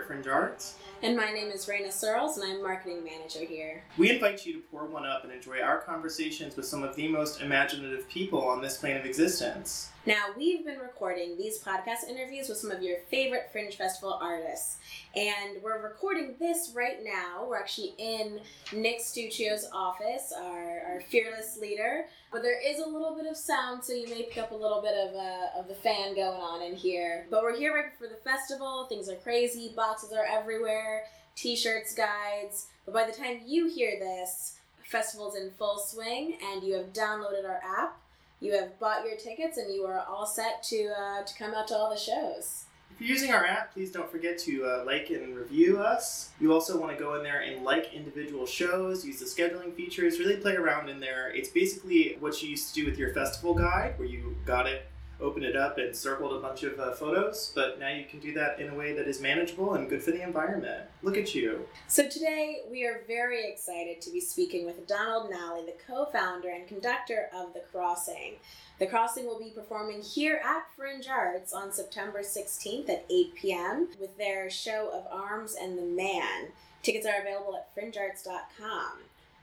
At Fringe Arts. And my name is Raina Searles, and I'm marketing manager here. We invite you to pour one up and enjoy our conversations with some of the most imaginative people on this plane of existence. Now, we've been recording these podcast interviews with some of your favorite Fringe Festival artists, and we're recording this right now. We're actually in Nick Stuccio's office, our, our fearless leader. But there is a little bit of sound, so you may pick up a little bit of, uh, of the fan going on in here. But we're here right before the festival. Things are crazy, boxes are everywhere, t shirts, guides. But by the time you hear this, festival's in full swing, and you have downloaded our app you have bought your tickets and you are all set to uh, to come out to all the shows. If you're using our app, please don't forget to uh, like and review us. You also want to go in there and like individual shows, use the scheduling features, really play around in there. It's basically what you used to do with your festival guide, where you got it opened it up and circled a bunch of uh, photos, but now you can do that in a way that is manageable and good for the environment. Look at you. So today we are very excited to be speaking with Donald Nally, the co-founder and conductor of The Crossing. The Crossing will be performing here at Fringe Arts on September 16th at 8 p.m. with their show of Arms and the Man. Tickets are available at fringearts.com.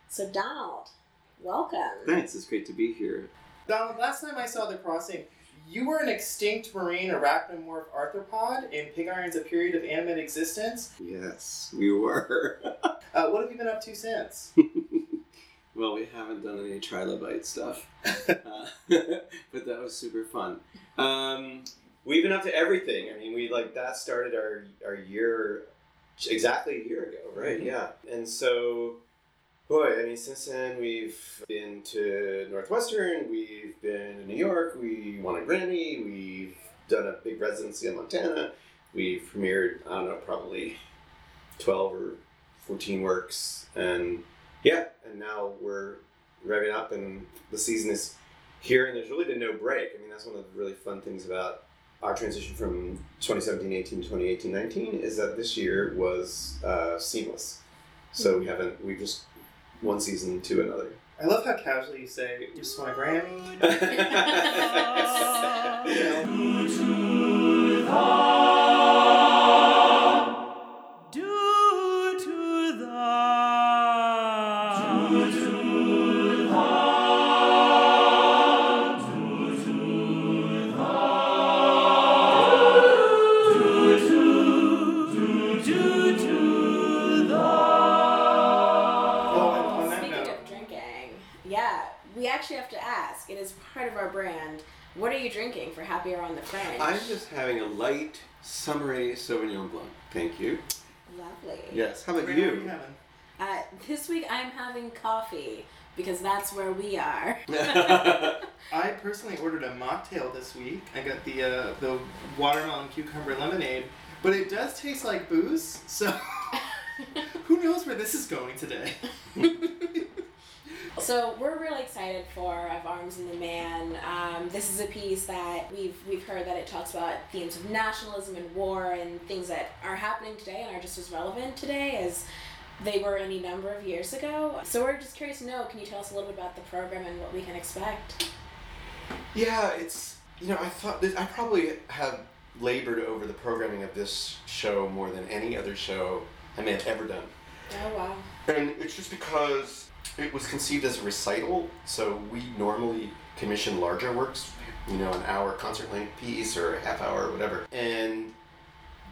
So Donald, welcome. Thanks, it's great to be here. Donald, last time I saw The Crossing, you were an extinct marine arachnomorph arthropod in Pig Iron's A Period of Animate Existence. Yes, we were. uh, what have you been up to since? well, we haven't done any trilobite stuff, uh, but that was super fun. Um, we've been up to everything. I mean, we like that started our our year exactly a year ago, right? Mm-hmm. Yeah, and so Boy, I mean, since then we've been to Northwestern, we've been in New York, we won a Grammy, we've done a big residency in Montana, we've premiered, I don't know, probably 12 or 14 works, and yeah, and now we're revving up and the season is here and there's really been no break. I mean, that's one of the really fun things about our transition from 2017-18 to 2018-19 is that this year was uh, seamless. So we haven't, we just one season to another. I love how casually you say, you just want a Grammy. you know. summery Sauvignon Blanc. Thank you. Lovely. Yes. How about you? you? Uh, this week I'm having coffee because that's where we are. I personally ordered a mocktail this week. I got the uh, the watermelon cucumber lemonade, but it does taste like booze. So who knows where this is going today? So we're really excited for Of Arms and the Man. Um, this is a piece that we've we've heard that it talks about themes of nationalism and war and things that are happening today and are just as relevant today as they were any number of years ago. So we're just curious to know. Can you tell us a little bit about the program and what we can expect? Yeah, it's you know I thought this, I probably have labored over the programming of this show more than any other show I may have ever done. Oh wow! And it's just because it was conceived as a recital, so we normally commission larger works, you know, an hour concert length piece or a half hour or whatever. And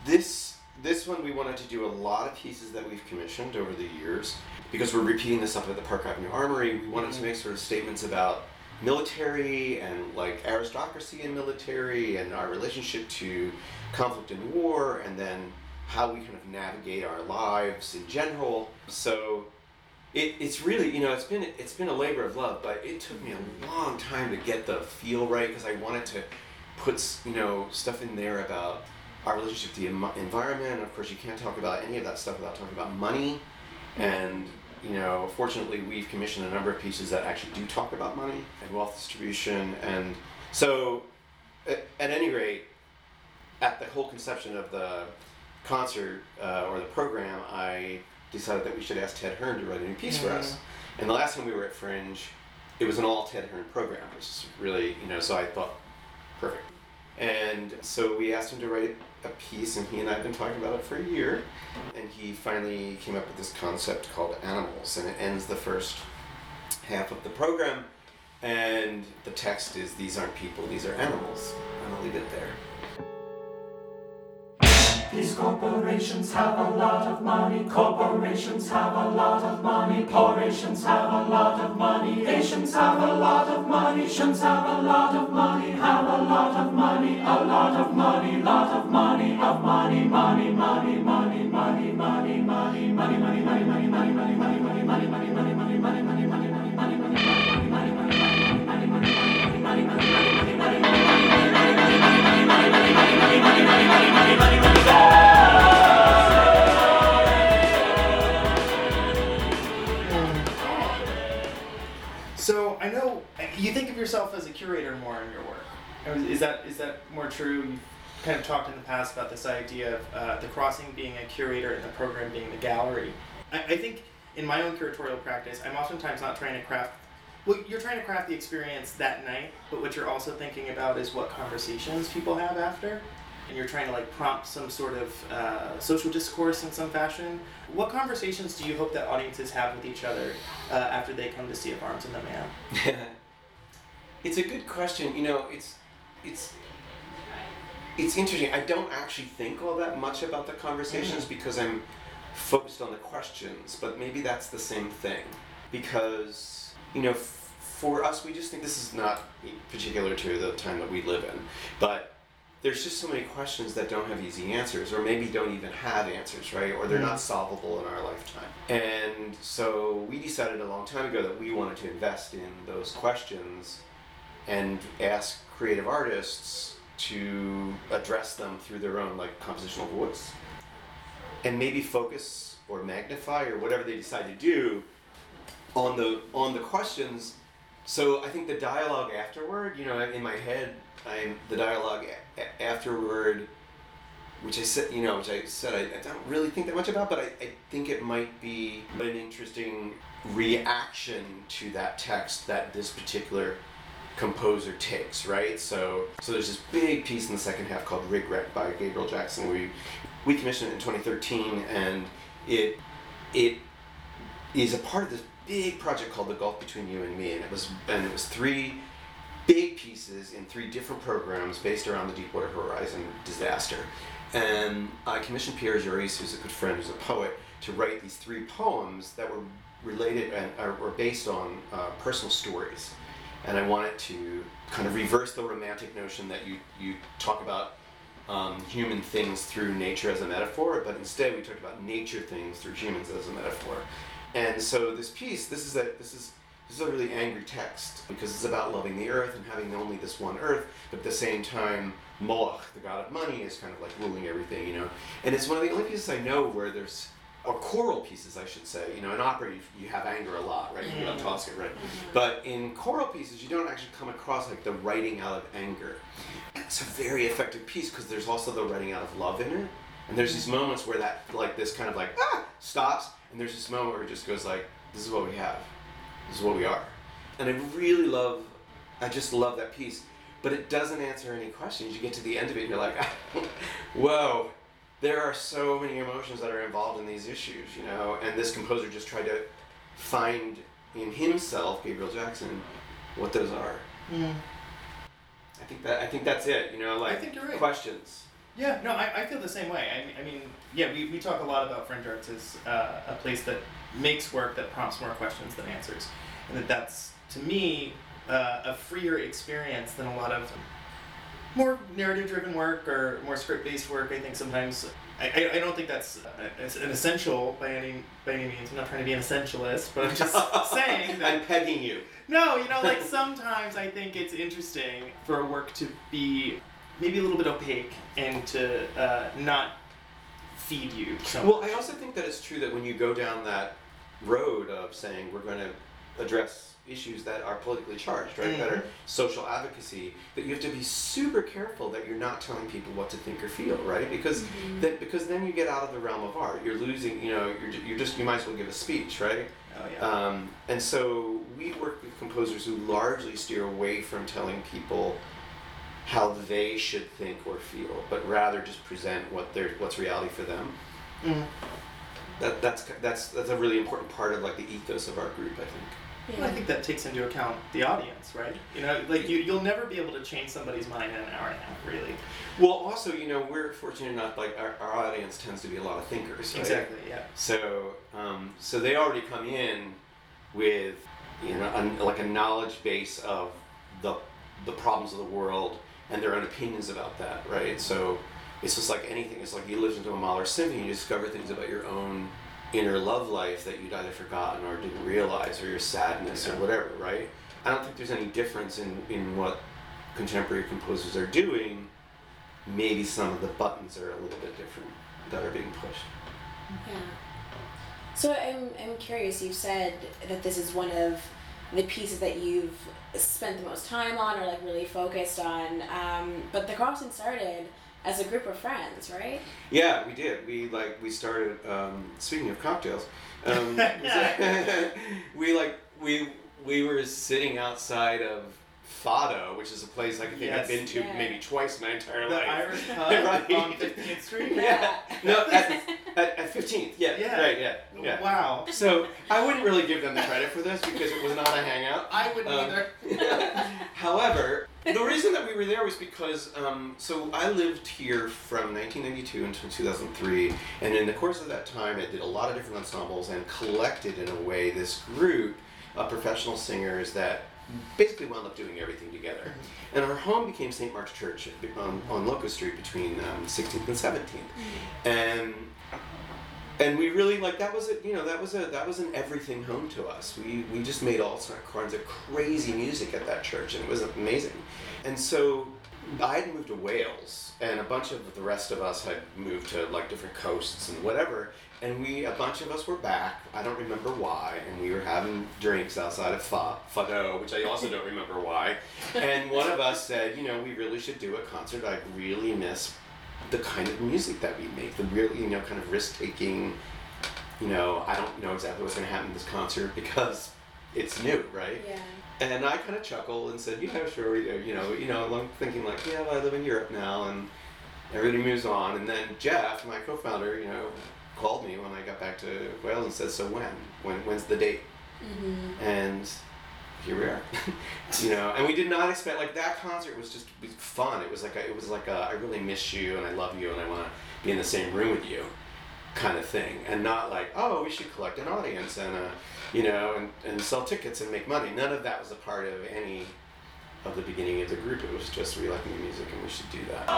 this this one we wanted to do a lot of pieces that we've commissioned over the years because we're repeating this up at the Park Avenue Armory. We wanted to mm-hmm. make sort of statements about military and like aristocracy and military and our relationship to conflict and war and then how we kind of navigate our lives in general. So it, it's really you know it's been it's been a labor of love, but it took me a long time to get the feel right because I wanted to put you know stuff in there about our relationship to the environment. Of course, you can't talk about any of that stuff without talking about money and you know, fortunately, we've commissioned a number of pieces that actually do talk about money and wealth distribution, and so at, at any rate, at the whole conception of the concert uh, or the program, I decided that we should ask Ted Hearne to write a new piece for us. And the last time we were at Fringe, it was an all Ted Hearne program, which is really, you know, so I thought, perfect. And so we asked him to write a piece, and he and I have been talking about it for a year. And he finally came up with this concept called Animals, and it ends the first half of the program. And the text is These aren't people, these are animals. And I'll leave it there. These corporations have a lot of money. Corporations have a lot of money. Corporations have a lot of money. Asians have a lot of money. Asians have a lot of money. Have a lot of money. A lot of money. Lot of money. Of money. Money. Money. Curator more in your work. Is that is that more true? You've kind of talked in the past about this idea of uh, the crossing being a curator and the program being the gallery. I, I think in my own curatorial practice, I'm oftentimes not trying to craft. Well, you're trying to craft the experience that night, but what you're also thinking about is what conversations people have after and you're trying to like prompt some sort of uh, social discourse in some fashion. What conversations do you hope that audiences have with each other uh, after they come to see Of Arms and the Man? it's a good question. You know, it's it's it's interesting. I don't actually think all that much about the conversations mm. because I'm focused on the questions, but maybe that's the same thing because you know. F- for us, we just think this is not particular to the time that we live in, but there's just so many questions that don't have easy answers, or maybe don't even have answers, right? Or they're not mm-hmm. solvable in our lifetime. And so we decided a long time ago that we wanted to invest in those questions and ask creative artists to address them through their own like compositional voice. And maybe focus or magnify or whatever they decide to do on the on the questions. So i think the dialogue afterward you know in my head I'm the dialogue a- afterward, which I said, you know, which I said I, I don't really think that much about, but I, I think it might be an interesting reaction to that text that this particular composer takes, right? So, so there's this big piece in the second half called Rig "Regret" by Gabriel Jackson. We we commissioned it in 2013, and it it is a part of this big project called "The Gulf Between You and Me," and it was and it was three big pieces in three different programs based around the Deepwater Horizon disaster. And I commissioned Pierre Joris, who's a good friend, who's a poet, to write these three poems that were related and uh, were based on uh, personal stories. And I wanted to kind of reverse the romantic notion that you, you talk about um, human things through nature as a metaphor, but instead we talked about nature things through humans as a metaphor. And so this piece, this is a this is this is a really angry text because it's about loving the earth and having only this one earth, but at the same time, Moloch, the god of money, is kind of like ruling everything, you know. And it's one of the only pieces I know where there's, or choral pieces, I should say. You know, in opera, you, you have anger a lot, right? You got Tosca, right? Mm-hmm. But in choral pieces, you don't actually come across like the writing out of anger. It's a very effective piece because there's also the writing out of love in it. And there's these moments where that, like, this kind of like, ah, stops. And there's this moment where it just goes like, this is what we have This is what we are. And I really love, I just love that piece. But it doesn't answer any questions. You get to the end of it and you're like, whoa, there are so many emotions that are involved in these issues, you know? And this composer just tried to find in himself, Gabriel Jackson, what those are. Mm. I think that I think that's it. You know, like I think you're right. questions. Yeah, no, I, I feel the same way. I, I mean, yeah, we, we talk a lot about Fringe Arts as uh, a place that makes work that prompts more questions than answers. And that that's, to me, uh, a freer experience than a lot of more narrative driven work or more script based work. I think sometimes. I, I don't think that's an essential by any by any means. I'm not trying to be an essentialist, but I'm just saying that I'm pegging you. No, you know, like sometimes I think it's interesting for a work to be maybe a little bit opaque and to uh, not feed you. So well, I also think that it's true that when you go down that road of saying we're going to address issues that are politically charged, right? That are social advocacy. That you have to be super careful that you're not telling people what to think or feel, right? Because that because then you get out of the realm of art. You're losing. You know, you're, you're just you might as well give a speech, right? Oh yeah. Um, and so we work with composers who largely steer away from telling people how they should think or feel, but rather just present what their what's reality for them. Mm. That that's that's that's a really important part of like the ethos of our group, I think. Well, I think that takes into account the audience, right? You know, like you, you'll never be able to change somebody's mind in an hour and a half, really. Well, also, you know, we're fortunate enough. Like our, our audience tends to be a lot of thinkers, right? Exactly. Yeah. So, um, so they already come in with, you know, a, like a knowledge base of the the problems of the world and their own opinions about that, right? So, it's just like anything. It's like you listen to a Mahler symphony, you discover things about your own inner love life that you'd either forgotten or didn't realize, or your sadness or whatever, right? I don't think there's any difference in in what contemporary composers are doing. Maybe some of the buttons are a little bit different that are being pushed. Yeah. So I'm, I'm curious, you've said that this is one of the pieces that you've spent the most time on or like really focused on. Um, but the Crossing started as a group of friends, right? Yeah, we did. We like we started. Um, speaking of cocktails, um, we like we we were sitting outside of Fado, which is a place I think Yes. I've been to Yeah. maybe twice in my entire The life. Irish pub Right. on 15th Street. Yeah. No, at at, at 15th. Yeah. Yeah. Right. Yeah. Yeah. Wow. So I wouldn't really give them the credit for this because it was not a hangout. I wouldn't Um, either. However, the reason that we were there was because um, so I lived here from 1992 until 2003, and in the course of that time, I did a lot of different ensembles and collected in a way this group of professional singers that basically wound up doing everything together. And our home became St. Mark's Church on, on Locust Street between um, 16th and 17th, and and we really like that was a you know that was a that was an everything home to us. We we just made all kinds of crazy music at that church and it was amazing. And so i had moved to wales and a bunch of the rest of us had moved to like different coasts and whatever. And we a bunch of us were back. I don't remember why. And we were having drinks outside of Fa- fado which i also don't remember why. And one of us said you know we really should do a concert. I really miss the kind of music that we make, the really, you know, kind of risk taking, you know, I don't know exactly what's going to happen in this concert because it's new, right? Yeah. And I kind of chuckled and said, yeah, sure, we you know, you know, I'm thinking like, yeah, well, I live in Europe now, and everything moves on. And then Jeff, my co-founder, you know, called me when I got back to Wales and said, so when? When? When's the date? Mm-hmm. and here we are. You know and we did not expect like that concert was just fun. It was like a, it was like a, i really miss you and i love you and i want to be in the same room with you kind of thing. And not like oh we should collect an audience and uh, you know and, and sell tickets and make money. None of that was a part of any of the beginning of the group. It was just we like new music and we should do that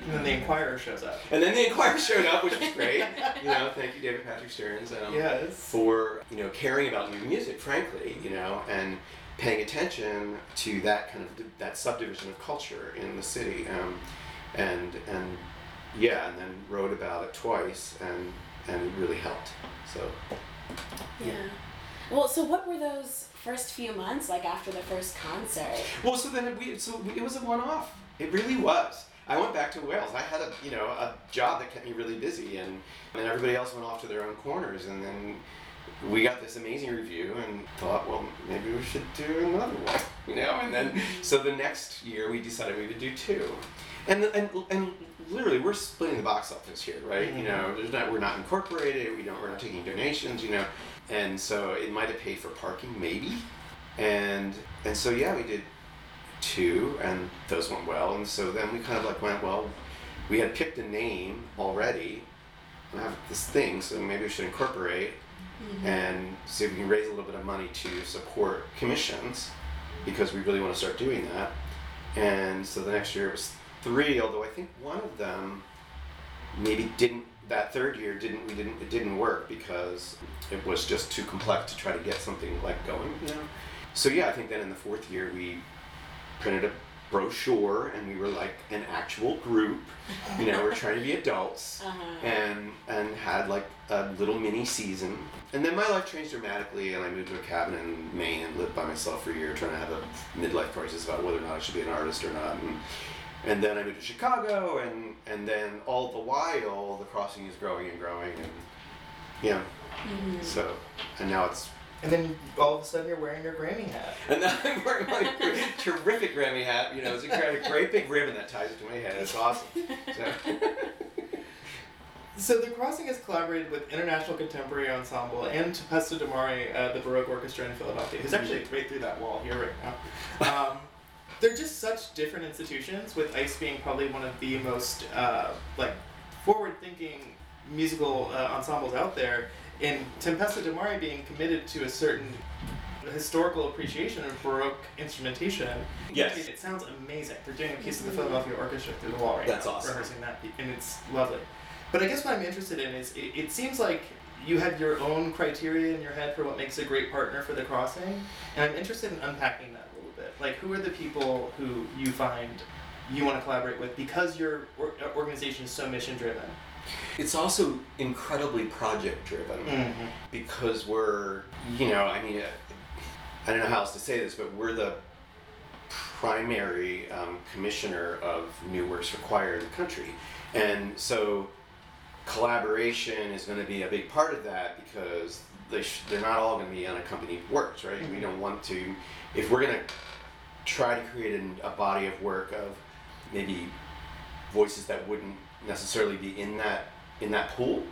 And then the Inquirer shows up. and then the Inquirer showed up which was great you know thank you david patrick stearns um, Yes. for you know caring about new music frankly you know and paying attention to that kind of that subdivision of culture in the city um, and and yeah and then wrote about it twice and and it really helped so Yeah. Well, so what were those first few months like after the first concert? well so then we so it was a one-off it really was I went back to Wales. I had a you know a job that kept me really busy, and and everybody else went off to their own corners. And then we got this amazing review, and thought, well, maybe we should do another one, you know. And then so the next year we decided we would do two, and and and literally we're splitting the box office here, right? You mm-hmm. know, there's not we're not incorporated. We don't we're not taking donations, you know, and so it might have paid for parking, maybe, and and so yeah, we did two, and those went well. And so then we kind of like went, well, we had picked a name already. We have this thing, so maybe we should incorporate mm-hmm. and see if we can raise a little bit of money to support commissions because we really want to start doing that. And so the next year it was three, although I think one of them maybe didn't that third year didn't we didn't it didn't work because it was just too complex to try to get something like going. You know. So yeah, I think then in the fourth year we printed a brochure and we were like an actual group. You know, we're trying to be adults Uh-huh. and and had like a little mini season. And then my life changed dramatically, and I moved to a cabin in Maine and lived by myself for a year, trying to have a midlife crisis about whether or not I should be an artist or not. And, and then I moved to Chicago, and and then all the while the crossing is growing and growing, and yeah. Mhm. So and now it's And then all of a sudden you're wearing your Grammy hat. and now I'm wearing my terrific Grammy hat. You know, it's a great, great big ribbon that ties it to my head. It's awesome. So. So the Crossing has collaborated with International Contemporary Ensemble and Tempesta di Mare, uh, the Baroque Orchestra in Philadelphia, who's actually right through that wall here right now. Um, they're just such different institutions, with ICE being probably one of the most uh, like forward-thinking musical uh, ensembles out there, and Tempesta di Mare being committed to a certain historical appreciation of Baroque instrumentation. Yes. It, it sounds amazing. They're doing a piece of the Philadelphia Orchestra through the wall right That's now, awesome. rehearsing that, and it's lovely. But I guess what I'm interested in is it, it seems like you have your own criteria in your head for what makes a great partner for the crossing, and I'm interested in unpacking that a little bit. Like, who are the people who you find you want to collaborate with because your organization is so mission driven? It's also incredibly project driven because we're, you know, I mean, uh, I don't know how else to say this, but we're the primary um, commissioner of new works required in the country. And so collaboration is going to be a big part of that because they sh- they're not all going to be unaccompanied works, right? We don't want to, if we're going to try to create an, a body of work of maybe voices that wouldn't necessarily be in that in that pool,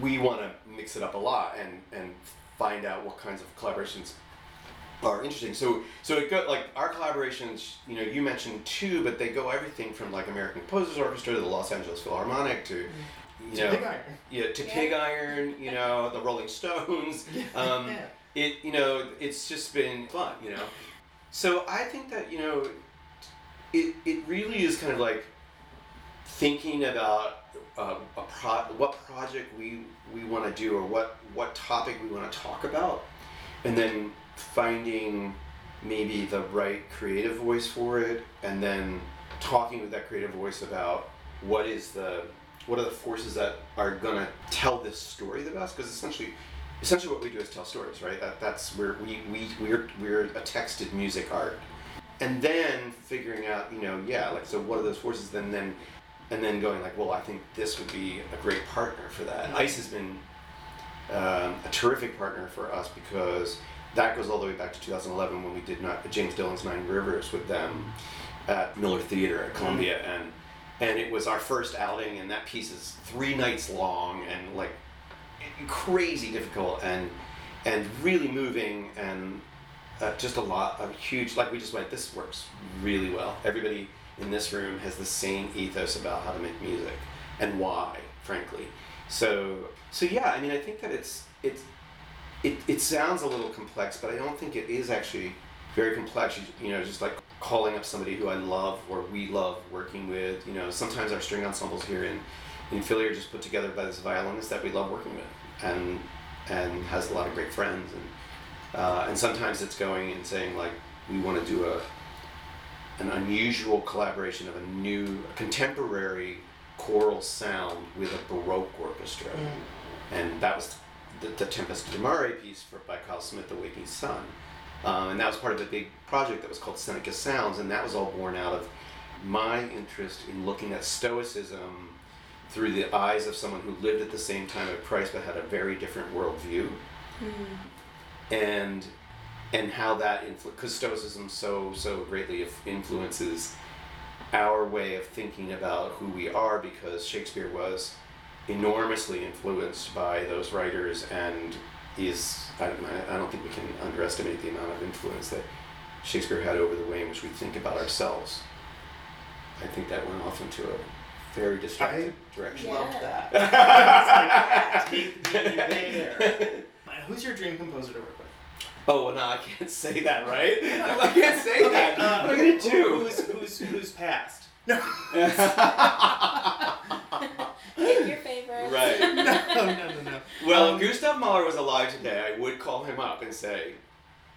we want to mix it up a lot and and find out what kinds of collaborations are interesting. So so it got like our collaborations. You know, you mentioned two, but they go everything from like American Composers Orchestra to the Los Angeles Philharmonic to you To know Pig Iron. yeah to Yeah. Pig Iron. You know, the Rolling Stones. Um, yeah. it you know it's just been fun you know so i think that you know it, it really is kind of like thinking about uh, a pro- what project we we want to do or what what topic we want to talk about and then finding maybe the right creative voice for it and then talking with that creative voice about what is the what are the forces that are to tell this story the best because essentially essentially what we do is tell stories right? That, that's where we, we we're we're a texted music art. And then figuring out you know yeah like so what are those forces? Then then and then going like well i think this would be a great partner for that. ICE has been um, a terrific partner for us because that goes all the way back to 2011 when we did not James Dillon's Nine Rivers with them at Miller Theater at Columbia. And and it was our first outing and that piece is three nights long and like crazy difficult and and really moving and uh, just a lot of huge like we just went this works really well. Everybody in this room has the same ethos about how to make music and why frankly. So so yeah i mean i think that it's it's it, it sounds a little complex but i don't think it is actually very complex. You, you know just like calling up somebody who i love or we love working with. You know sometimes our string ensembles here in in philly are just put together by this violinist that we love working with and and has a lot of great friends. And uh, and sometimes it's going and saying like we want to do a an unusual collaboration of a new contemporary choral sound with a baroque orchestra. And that was the, the Tempesta di Mare piece for, by Kile Smith, The Waking Sun. Um, and that was part of a big project that was called Seneca Sounds, and that was all born out of my interest in looking at Stoicism through the eyes of someone who lived at the same time of Christ but had a very different worldview. Hmm. And and how that because Stoicism so so greatly influences our way of thinking about who we are because Shakespeare was enormously influenced by those writers and is I don't, I don't think we can underestimate the amount of influence that Shakespeare had over the way in which we think about ourselves. I think that went off into a very destructive direction. Yeah. Love that. Take me there. Who's your dream composer to work with? Oh, well, no, I can't say that, right? I can't say that. uh, what am I gonna do? Who's, who's, who's passed? No. Your favorites. Right. no, no, no, no. Well, Um, if Gustav Mahler was alive today, I would call him up and say,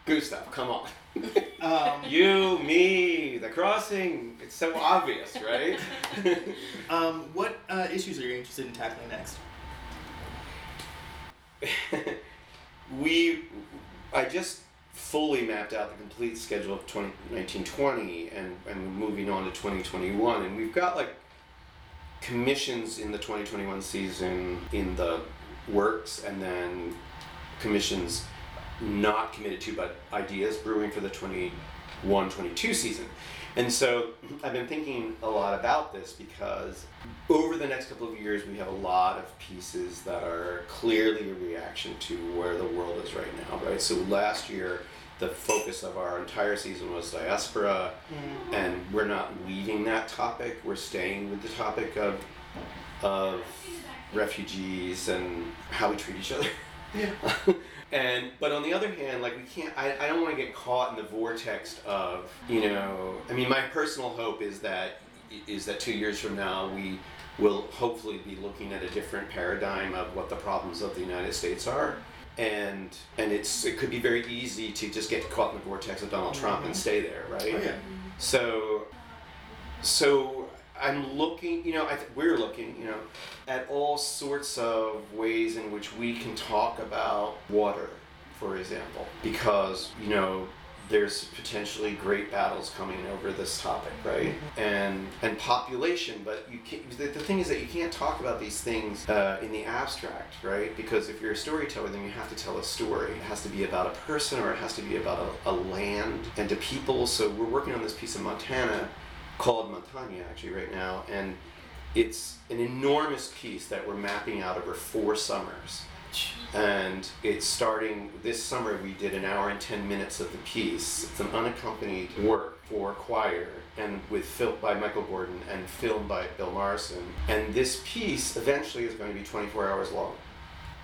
Gustav, come on. Um, You, me, the crossing. It's so obvious, right? um, what uh, issues are you interested in tackling next? we, I just fully mapped out the complete schedule of 20, 1920 and, and moving on to 2021. And we've got like commissions in the 2021 season in the works and then commissions not committed to but ideas brewing for the 21 22 season. And so i've been thinking a lot about this because over the next couple of years we have a lot of pieces that are clearly a reaction to where the world is right now right? So last year the focus of our entire season was diaspora and we're not leaving that topic. We're staying with the topic of of refugees and how we treat each other. Yeah. and but on the other hand like we can't i, I don't want to get caught in the vortex of you mm-hmm. know i mean my personal hope is that is that two years from now we will hopefully be looking at a different paradigm of what the problems of the united states are. And and it's it could be very easy to just get caught in the vortex of donald trump and mm-hmm. stay there right? Oh, yeah. so, so I'm looking, you know, I th- we're looking, you know, at all sorts of ways in which we can talk about water, for example, because you know there's potentially great battles coming over this topic, right? And and population, but you can't, the, the thing is that you can't talk about these things uh, in the abstract, right? Because if you're a storyteller, then you have to tell a story. It has to be about a person or it has to be about a, a land and a people. So we're working on this piece of Montana called Montana actually right now, and it's an enormous piece that we're mapping out over four summers. And it's starting this summer we did an hour and 10 minutes of the piece. It's an unaccompanied work for choir and with film by michael gordon and filmed by bill morrison. And this piece eventually is going to be 24 hours long.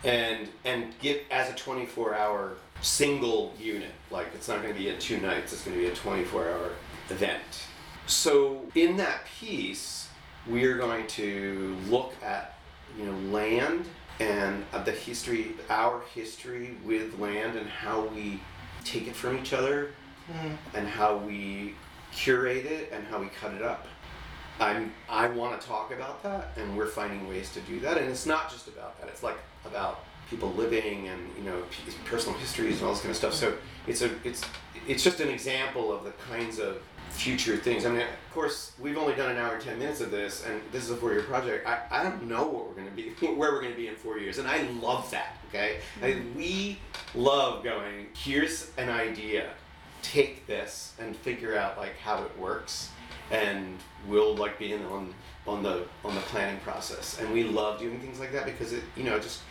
And and get as a 24 hour single unit like it's not going to be in two nights it's going to be a 24 hour event so in that piece we're going to look at you know land and uh, the history our history with land and how we take it from each other and how we curate it and how we cut it up. I'm i want to talk about that and we're finding ways to do that and it's not just about that it's like about people living and you know personal histories and all this kind of stuff. So it's a it's it's just an example of the kinds of future things. I mean of course we've only done an hour and 10 minutes of this and this is a four-year project. I, I don't know what we're going to be where we're going to be in four years and i love that okay? Mm-hmm. I, we love going here's an idea. Take this and figure out like how it works and we'll like be in on on the on the planning process. And we love doing things like that because it you know just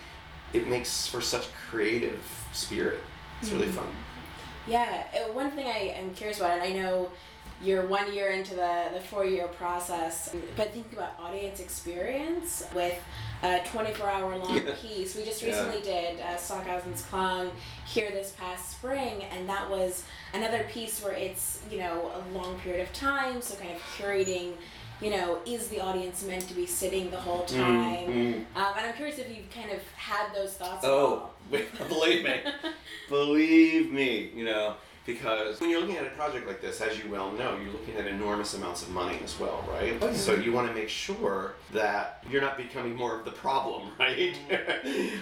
it makes for such creative spirit it's really fun Yeah, uh, one thing I am curious about, and I know you're one year into the, the four year process, but think about audience experience with a 24 hour long Yeah. piece. We just Yeah. recently did uh, Stockhausen's Klang here this past spring, and that was another piece where it's, you know, a long period of time, so kind of curating. You know, is the audience meant to be sitting the whole time? Mm, Um, and I'm curious if you've kind of had those thoughts. oh believe me. Believe me you know because when you're looking at a project like this as you well know you're looking at enormous amounts of money as well right? Oh, so you want to make sure that you're not becoming more of the problem right?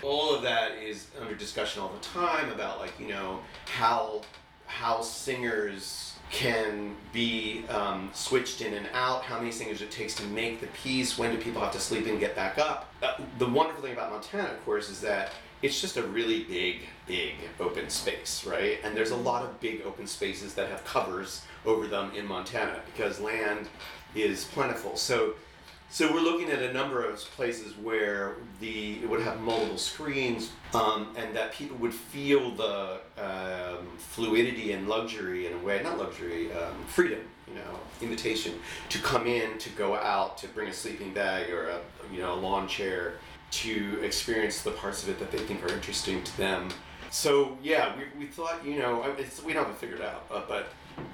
All of that is under discussion all the time about like you know how how singers can be um, switched in and out, how many singers it takes to make the piece, when do people have to sleep and get back up. Uh, the wonderful thing about Montana, of course, is that it's just a really big, big open space, right? And there's a lot of big open spaces that have covers over them in Montana because land is plentiful. So so we're looking at a number of places where the it would have multiple screens, um, and that people would feel the um, fluidity and luxury in a way, not luxury, um, freedom, you know, invitation to come in, to go out, to bring a sleeping bag or a you know a lawn chair, to experience the parts of it that they think are interesting to them. So yeah, we, we thought you know we don't have it figured out, uh, but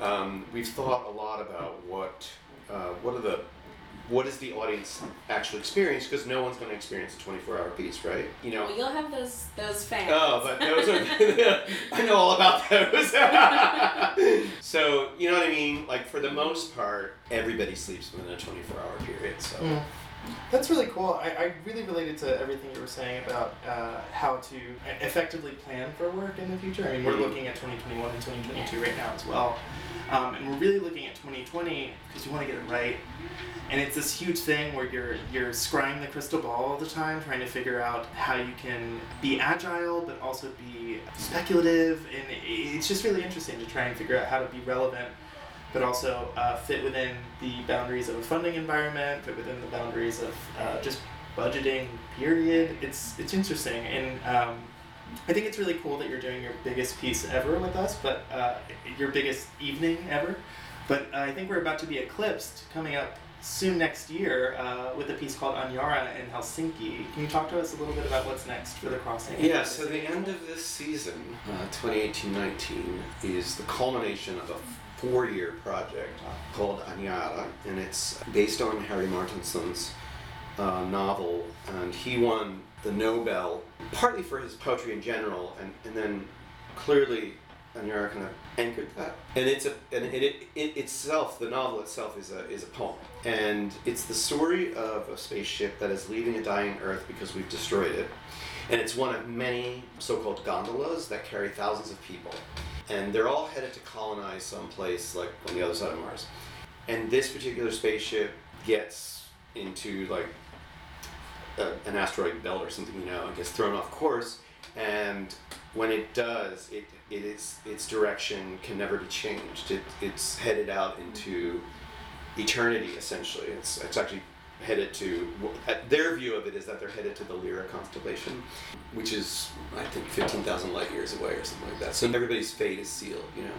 um, we've thought a lot about what uh, what are the what does the audience actually experience? Because no one's going to experience a 24 hour piece, right? You know. Well, you'll have those those fans. Oh, but those are I know all about those. so you know what I mean? Like for the most part, everybody sleeps within a 24 hour period. So Mm. That's really cool. I, I really related to everything you were saying about uh, how to effectively plan for work in the future. I mean, we're Mhm. looking at 2021 and 2022 right now as well. Um, and we're really looking at 2020 because you want to get it right. And it's this huge thing where you're you're scrying the crystal ball all the time, trying to figure out how you can be agile but also be speculative. And it's just really interesting to try and figure out how to be relevant but also uh, fit within the boundaries of a funding environment, fit within the boundaries of uh, just budgeting. Period. It's it's interesting, and um, I think it's really cool that you're doing your biggest piece ever with us, but uh, your biggest evening ever. But I think we're about to be eclipsed coming up soon next year uh, with a piece called Aniara in Helsinki. Can you talk to us a little bit about what's next for the crossing? Yeah, so the end of this season, uh, 2018-19, is the culmination of a four-year project called Aniara, and it's based on Harry Martinson's uh, novel, and he won the Nobel partly for his poetry in general, and, and then clearly Aniara kind of anchored that. And it's a and it, it, it itself, the novel itself is a is a poem, and it's the story of a spaceship that is leaving a dying Earth because we've destroyed it. And it's one of many so-called gondolas that carry thousands of people. And they're all headed to colonize some place like on the other side of Mars. And this particular spaceship gets into like a, an asteroid belt or something, you know, and gets thrown off course. And when it does, it, it is its direction can never be changed. It, it's headed out into eternity essentially. It's it's actually headed to their view of it is that they're headed to the Lyra constellation, which is I think fifteen thousand light years away or something like that. So everybody's fate is sealed, you know.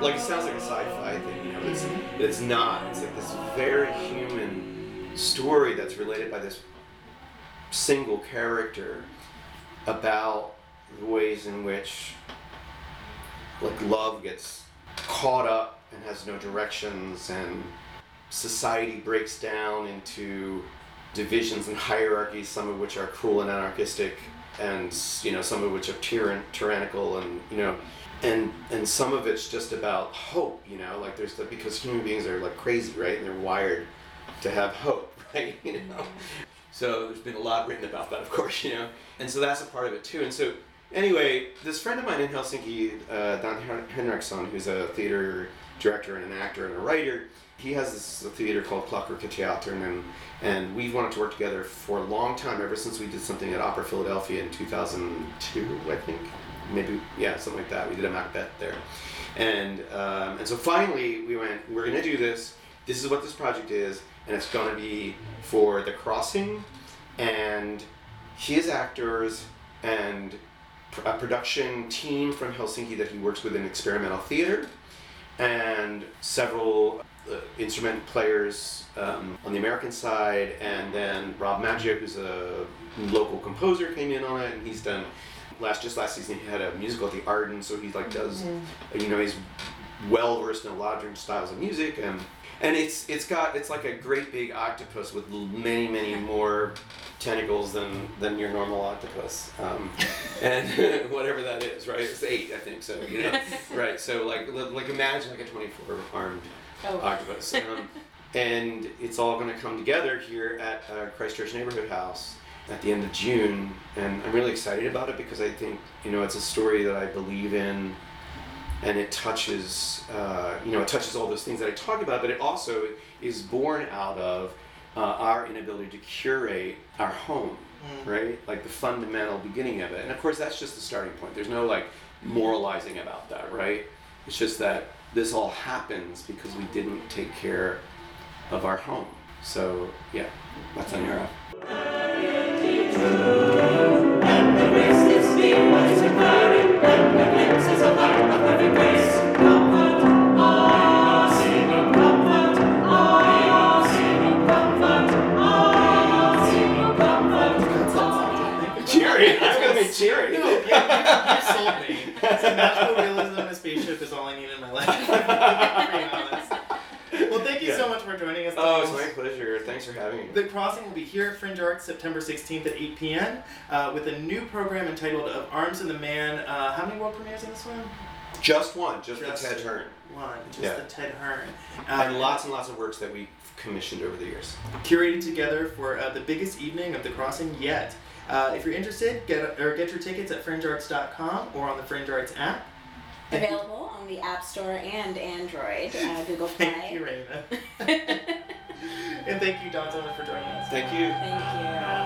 Like it sounds like a sci-fi thing you know? It's, mm-hmm. it's not. It's like this very human story that's related by this single character about the ways in which like love gets caught up and has no directions and society breaks down into divisions and hierarchies some of which are cruel and anarchistic and you know some of which are tyran- tyrannical and you know and and some of it's just about hope you know like there's the because human beings are like crazy right? And they're wired to have hope right? You know? So there's been a lot written about that of course you know? And so that's a part of it too. And so anyway this friend of mine in helsinki uh, Hen- henriksson who's a theater director and an actor and a writer he has this theater called Clockwork Theater, and and we've wanted to work together for a long time, ever since we did something at Opera Philadelphia in 2002, I think, maybe yeah, something like that. We did a Macbeth there, and um, and so finally we went, we're gonna do this. This is what this project is, and it's gonna be for the crossing, and his actors and a production team from Helsinki that he works with in experimental theater, and several uh, instrument players um, on the American side, and then Rob Maggio, who's a local composer, came in on it, and he's done last just last season he had a musical at the Arden, so he like does you know he's well versed in a lot of different styles of music, and and it's it's got it's like a great big octopus with many many more tentacles than than your normal octopus, um, and whatever that is, right? It's eight, I think. So you know, right? So like like imagine like a twenty four armed Oh. octopus. Um, and it's all going to come together here at uh, Christchurch Neighborhood House at the end of June. And I'm really excited about it because I think, you know, it's a story that I believe in and it touches, uh, you know, it touches all those things that I talk about, but it also is born out of uh, our inability to curate our home, right? Like the fundamental beginning of it. And of course, that's just the starting point. There's no like moralizing about that, right? It's just that this all happens because we didn't take care of our home. So yeah, that's on your Cheery! Sold me. So magical realism. In a spaceship is all I need in my life. Being honest. Well, thank you so much for joining us. Oh, it's Thomas. my pleasure. Thanks for having me. The Crossing will be here at Fringe Arts September 16th at 8 p.m. Uh, with a new program entitled Of Arms and the Man. Uh, how many world premieres in this one? Just one, just, Just- the Ted Hearne. One. Just Yeah. the Ted Hearne. Uh, and lots and lots of works that we commissioned over the years. curated together for uh, the biggest evening of the crossing yet. Uh, if you're interested, get or get your tickets at fringearts.com or on the Fringe Arts app. Thank you- Available on the App Store and Android, uh, Google Play. Thank you, Play. Raina. and thank you, Don, so for joining us. Thank you. Thank you.